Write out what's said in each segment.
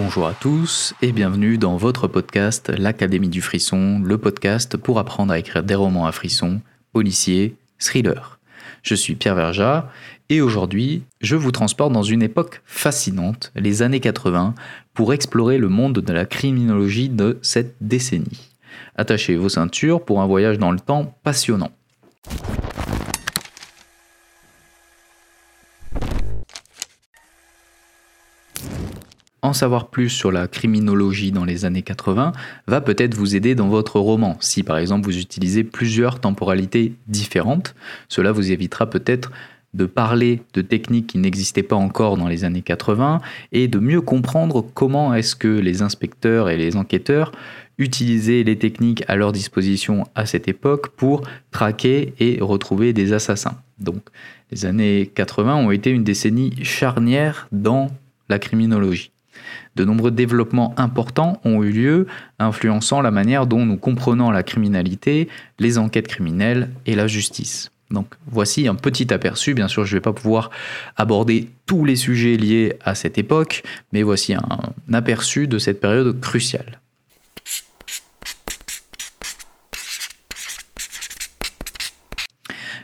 Bonjour à tous et bienvenue dans votre podcast L'Académie du Frisson, le podcast pour apprendre à écrire des romans à frisson, policiers, thrillers. Je suis Pierre Verja et aujourd'hui je vous transporte dans une époque fascinante, les années 80, pour explorer le monde de la criminologie de cette décennie. Attachez vos ceintures pour un voyage dans le temps passionnant. En savoir plus sur la criminologie dans les années 80 va peut-être vous aider dans votre roman. Si par exemple vous utilisez plusieurs temporalités différentes, cela vous évitera peut-être de parler de techniques qui n'existaient pas encore dans les années 80 et de mieux comprendre comment est-ce que les inspecteurs et les enquêteurs utilisaient les techniques à leur disposition à cette époque pour traquer et retrouver des assassins. Donc les années 80 ont été une décennie charnière dans la criminologie. De nombreux développements importants ont eu lieu, influençant la manière dont nous comprenons la criminalité, les enquêtes criminelles et la justice. Donc voici un petit aperçu, bien sûr je ne vais pas pouvoir aborder tous les sujets liés à cette époque, mais voici un aperçu de cette période cruciale.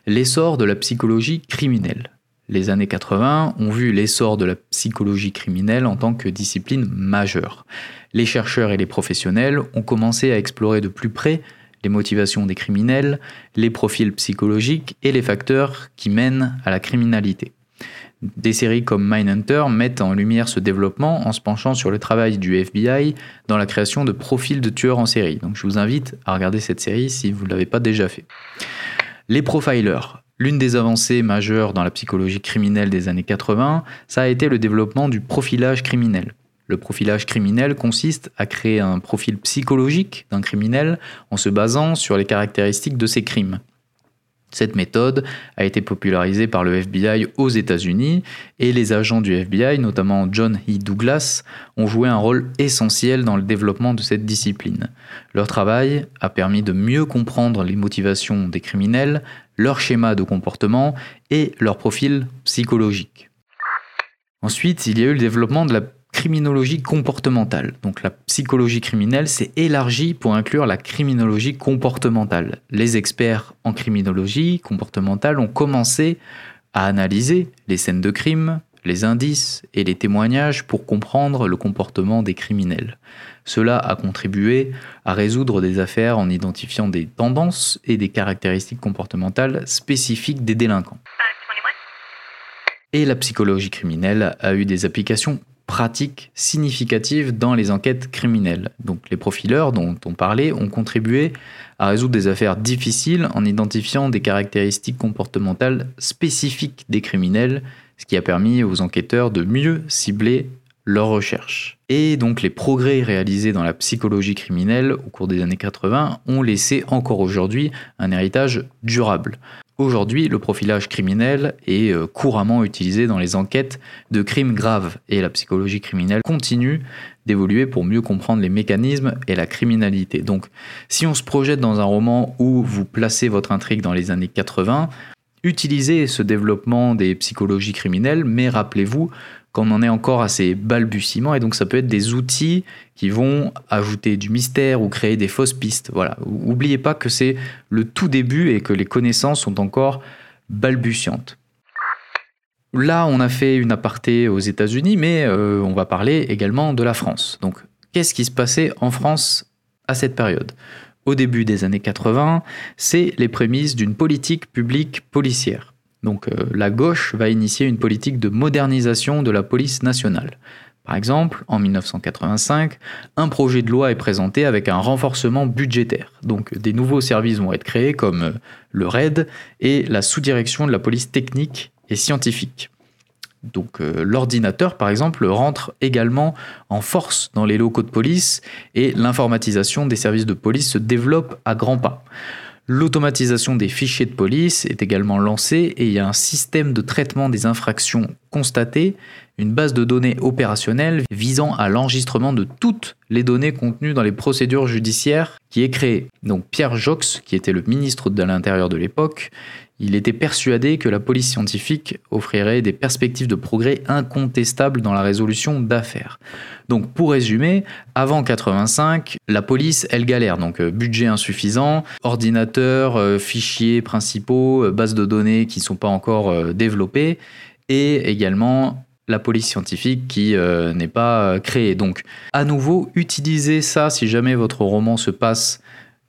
L'essor de la psychologie criminelle. Les années 80 ont vu l'essor de la psychologie criminelle en tant que discipline majeure. Les chercheurs et les professionnels ont commencé à explorer de plus près les motivations des criminels, les profils psychologiques et les facteurs qui mènent à la criminalité. Des séries comme Mindhunter mettent en lumière ce développement en se penchant sur le travail du FBI dans la création de profils de tueurs en série. Donc je vous invite à regarder cette série si vous ne l'avez pas déjà fait. Les profilers, L'une des avancées majeures dans la psychologie criminelle des années 80, ça a été le développement du profilage criminel. Le profilage criminel consiste à créer un profil psychologique d'un criminel en se basant sur les caractéristiques de ses crimes. Cette méthode a été popularisée par le FBI aux États-Unis et les agents du FBI, notamment John E. Douglas, ont joué un rôle essentiel dans le développement de cette discipline. Leur travail a permis de mieux comprendre les motivations des criminels, leur schéma de comportement et leur profil psychologique. Ensuite, il y a eu le développement de la criminologie comportementale. Donc la psychologie criminelle s'est élargie pour inclure la criminologie comportementale. Les experts en criminologie comportementale ont commencé à analyser les scènes de crime, les indices et les témoignages pour comprendre le comportement des criminels. Cela a contribué à résoudre des affaires en identifiant des tendances et des caractéristiques comportementales spécifiques des délinquants. Et la psychologie criminelle a eu des applications pratiques significatives dans les enquêtes criminelles. Donc les profileurs dont on parlait ont contribué à résoudre des affaires difficiles en identifiant des caractéristiques comportementales spécifiques des criminels, ce qui a permis aux enquêteurs de mieux cibler leurs recherches. Et donc les progrès réalisés dans la psychologie criminelle au cours des années 80 ont laissé encore aujourd'hui un héritage durable. Aujourd'hui, le profilage criminel est euh, couramment utilisé dans les enquêtes de crimes graves et la psychologie criminelle continue d'évoluer pour mieux comprendre les mécanismes et la criminalité. Donc, si on se projette dans un roman où vous placez votre intrigue dans les années 80, utilisez ce développement des psychologies criminelles, mais rappelez-vous qu'on en est encore à ses balbutiements et donc ça peut être des outils qui vont ajouter du mystère ou créer des fausses pistes. Voilà, oubliez pas que c'est le tout début et que les connaissances sont encore balbutiantes. Là, on a fait une aparté aux États-Unis, mais euh, on va parler également de la France. Donc, qu'est-ce qui se passait en France à cette période? Au début des années 80, c'est les prémices d'une politique publique policière. Donc euh, la gauche va initier une politique de modernisation de la police nationale. Par exemple, en 1985, un projet de loi est présenté avec un renforcement budgétaire. Donc des nouveaux services vont être créés comme euh, le RAID et la sous-direction de la police technique et scientifique. Donc euh, l'ordinateur, par exemple, rentre également en force dans les locaux de police et l'informatisation des services de police se développe à grands pas. L'automatisation des fichiers de police est également lancée et il y a un système de traitement des infractions constatées, une base de données opérationnelle visant à l'enregistrement de toutes les données contenues dans les procédures judiciaires qui est créé. Donc Pierre Jox, qui était le ministre de l'Intérieur de l'époque, il était persuadé que la police scientifique offrirait des perspectives de progrès incontestables dans la résolution d'affaires. Donc pour résumer, avant 85, la police, elle galère. Donc euh, budget insuffisant, ordinateurs, euh, fichiers principaux, euh, bases de données qui ne sont pas encore développées, et également la police scientifique qui n'est pas créée. Donc à nouveau, utilisez ça si jamais votre roman se passe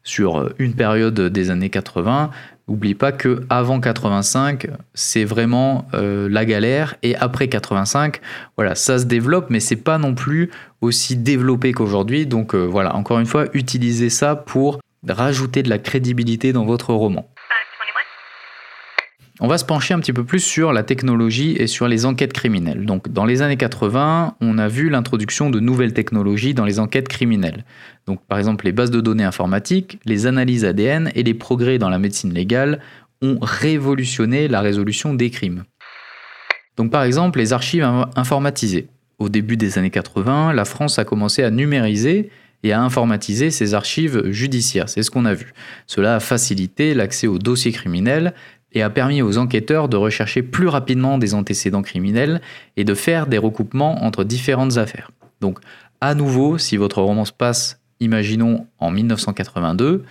sur une période des années 80 N'oublie pas que avant 85, c'est vraiment euh, la galère et après 85, voilà, ça se développe mais c'est pas non plus aussi développé qu'aujourd'hui. Donc euh, voilà, encore une fois, utilisez ça pour rajouter de la crédibilité dans votre roman. On va se pencher un petit peu plus sur la technologie et sur les enquêtes criminelles. Donc, dans les années 80, on a vu l'introduction de nouvelles technologies dans les enquêtes criminelles. Donc, par exemple, les bases de données informatiques, les analyses ADN et les progrès dans la médecine légale ont révolutionné la résolution des crimes. Donc, par exemple, les archives informatisées. Au début des années 80, la France a commencé à numériser et à informatiser ses archives judiciaires. C'est ce qu'on a vu. Cela a facilité l'accès aux dossiers criminels et a permis aux enquêteurs de rechercher plus rapidement des antécédents criminels et de faire des recoupements entre différentes affaires. Donc, à nouveau, si votre roman se passe, imaginons, en 1982,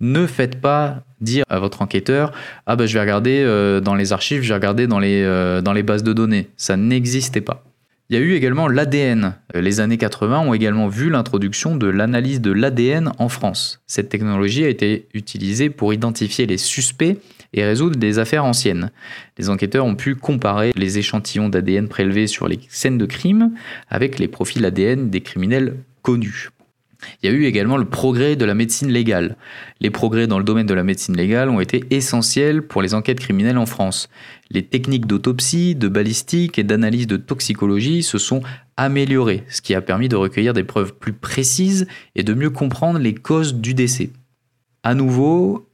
ne faites pas dire à votre enquêteur Ah ben je vais regarder euh, dans les archives, je vais regarder dans les, euh, dans les bases de données. Ça n'existait pas. Il y a eu également l'ADN. Les années 80 ont également vu l'introduction de l'analyse de l'ADN en France. Cette technologie a été utilisée pour identifier les suspects et résoudre des affaires anciennes. Les enquêteurs ont pu comparer les échantillons d'ADN prélevés sur les scènes de crime avec les profils ADN des criminels connus. Il y a eu également le progrès de la médecine légale. Les progrès dans le domaine de la médecine légale ont été essentiels pour les enquêtes criminelles en France. Les techniques d'autopsie, de balistique et d'analyse de toxicologie se sont améliorées, ce qui a permis de recueillir des preuves plus précises et de mieux comprendre les causes du décès. À nouveau,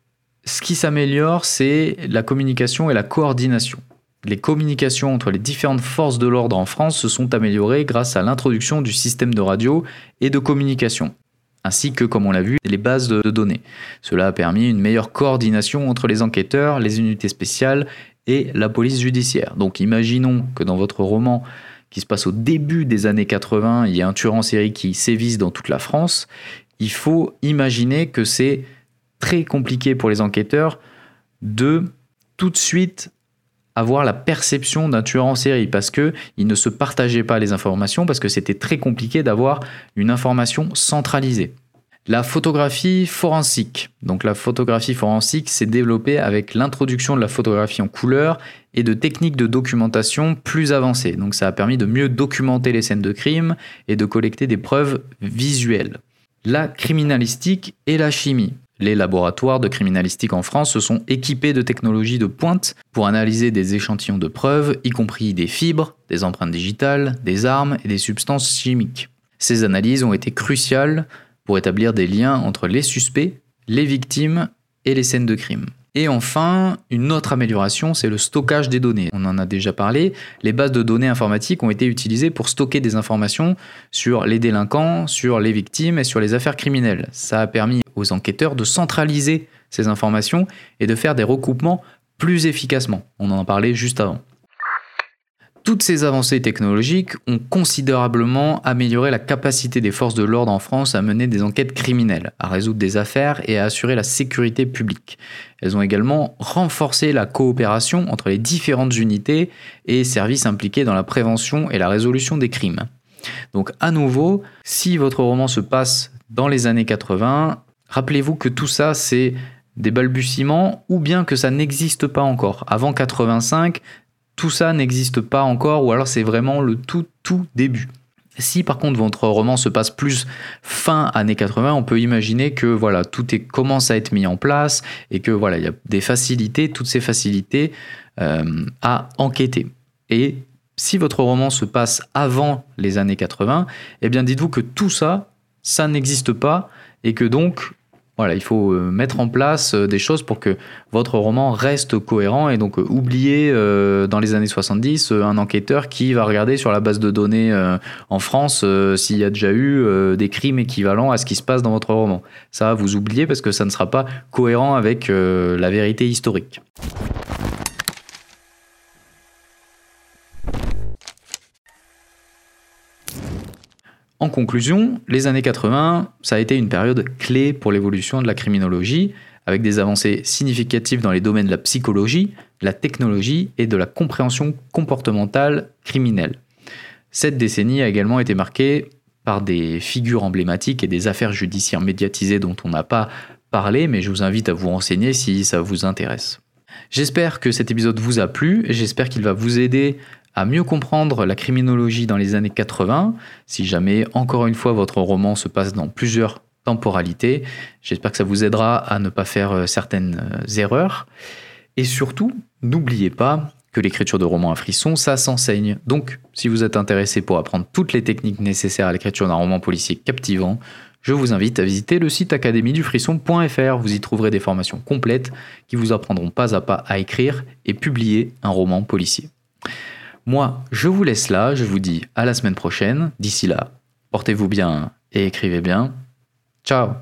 ce qui s'améliore, c'est la communication et la coordination. Les communications entre les différentes forces de l'ordre en France se sont améliorées grâce à l'introduction du système de radio et de communication, ainsi que, comme on l'a vu, les bases de données. Cela a permis une meilleure coordination entre les enquêteurs, les unités spéciales et la police judiciaire. Donc imaginons que dans votre roman qui se passe au début des années 80, il y a un tueur en série qui sévisse dans toute la France. Il faut imaginer que c'est très compliqué pour les enquêteurs de tout de suite avoir la perception d'un tueur en série parce que ne se partageaient pas les informations parce que c'était très compliqué d'avoir une information centralisée. La photographie forensique. Donc la photographie forensique s'est développée avec l'introduction de la photographie en couleur et de techniques de documentation plus avancées. Donc ça a permis de mieux documenter les scènes de crime et de collecter des preuves visuelles. La criminalistique et la chimie. Les laboratoires de criminalistique en France se sont équipés de technologies de pointe pour analyser des échantillons de preuves, y compris des fibres, des empreintes digitales, des armes et des substances chimiques. Ces analyses ont été cruciales pour établir des liens entre les suspects, les victimes et les scènes de crime. Et enfin, une autre amélioration, c'est le stockage des données. On en a déjà parlé. Les bases de données informatiques ont été utilisées pour stocker des informations sur les délinquants, sur les victimes et sur les affaires criminelles. Ça a permis aux enquêteurs de centraliser ces informations et de faire des recoupements plus efficacement. On en parlait juste avant. Toutes ces avancées technologiques ont considérablement amélioré la capacité des forces de l'ordre en France à mener des enquêtes criminelles, à résoudre des affaires et à assurer la sécurité publique. Elles ont également renforcé la coopération entre les différentes unités et services impliqués dans la prévention et la résolution des crimes. Donc à nouveau, si votre roman se passe dans les années 80, rappelez-vous que tout ça c'est des balbutiements ou bien que ça n'existe pas encore. Avant 85, tout ça n'existe pas encore ou alors c'est vraiment le tout tout début. Si par contre votre roman se passe plus fin années 80, on peut imaginer que voilà, tout est, commence à être mis en place et que voilà, il y a des facilités, toutes ces facilités euh, à enquêter. Et si votre roman se passe avant les années 80, eh bien dites-vous que tout ça, ça n'existe pas et que donc Voilà, il faut euh, mettre en place euh, des choses pour que votre roman reste cohérent et donc euh, oublier dans les années 70 un enquêteur qui va regarder sur la base de données en France s'il y a déjà eu des crimes équivalents à ce qui se passe dans votre roman. Ça, vous oubliez parce que ça ne sera pas cohérent avec la vérité historique. En conclusion, les années 80, ça a été une période clé pour l'évolution de la criminologie, avec des avancées significatives dans les domaines de la psychologie, la technologie et de la compréhension comportementale criminelle. Cette décennie a également été marquée par des figures emblématiques et des affaires judiciaires médiatisées dont on n'a pas parlé, mais je vous invite à vous renseigner si ça vous intéresse. J'espère que cet épisode vous a plu j'espère qu'il va vous aider à mieux comprendre la criminologie dans les années 80, si jamais encore une fois votre roman se passe dans plusieurs temporalités. J'espère que ça vous aidera à ne pas faire euh, certaines euh, erreurs. Et surtout, n'oubliez pas que l'écriture de romans à frisson, ça s'enseigne. Donc, si vous êtes intéressé pour apprendre toutes les techniques nécessaires à l'écriture d'un roman policier captivant, je vous invite à visiter le site académiedufrisson.fr. Vous y trouverez des formations complètes qui vous apprendront pas à pas à écrire et publier un roman policier. Moi, je vous laisse là, je vous dis à la semaine prochaine. D'ici là, portez-vous bien et écrivez bien. Ciao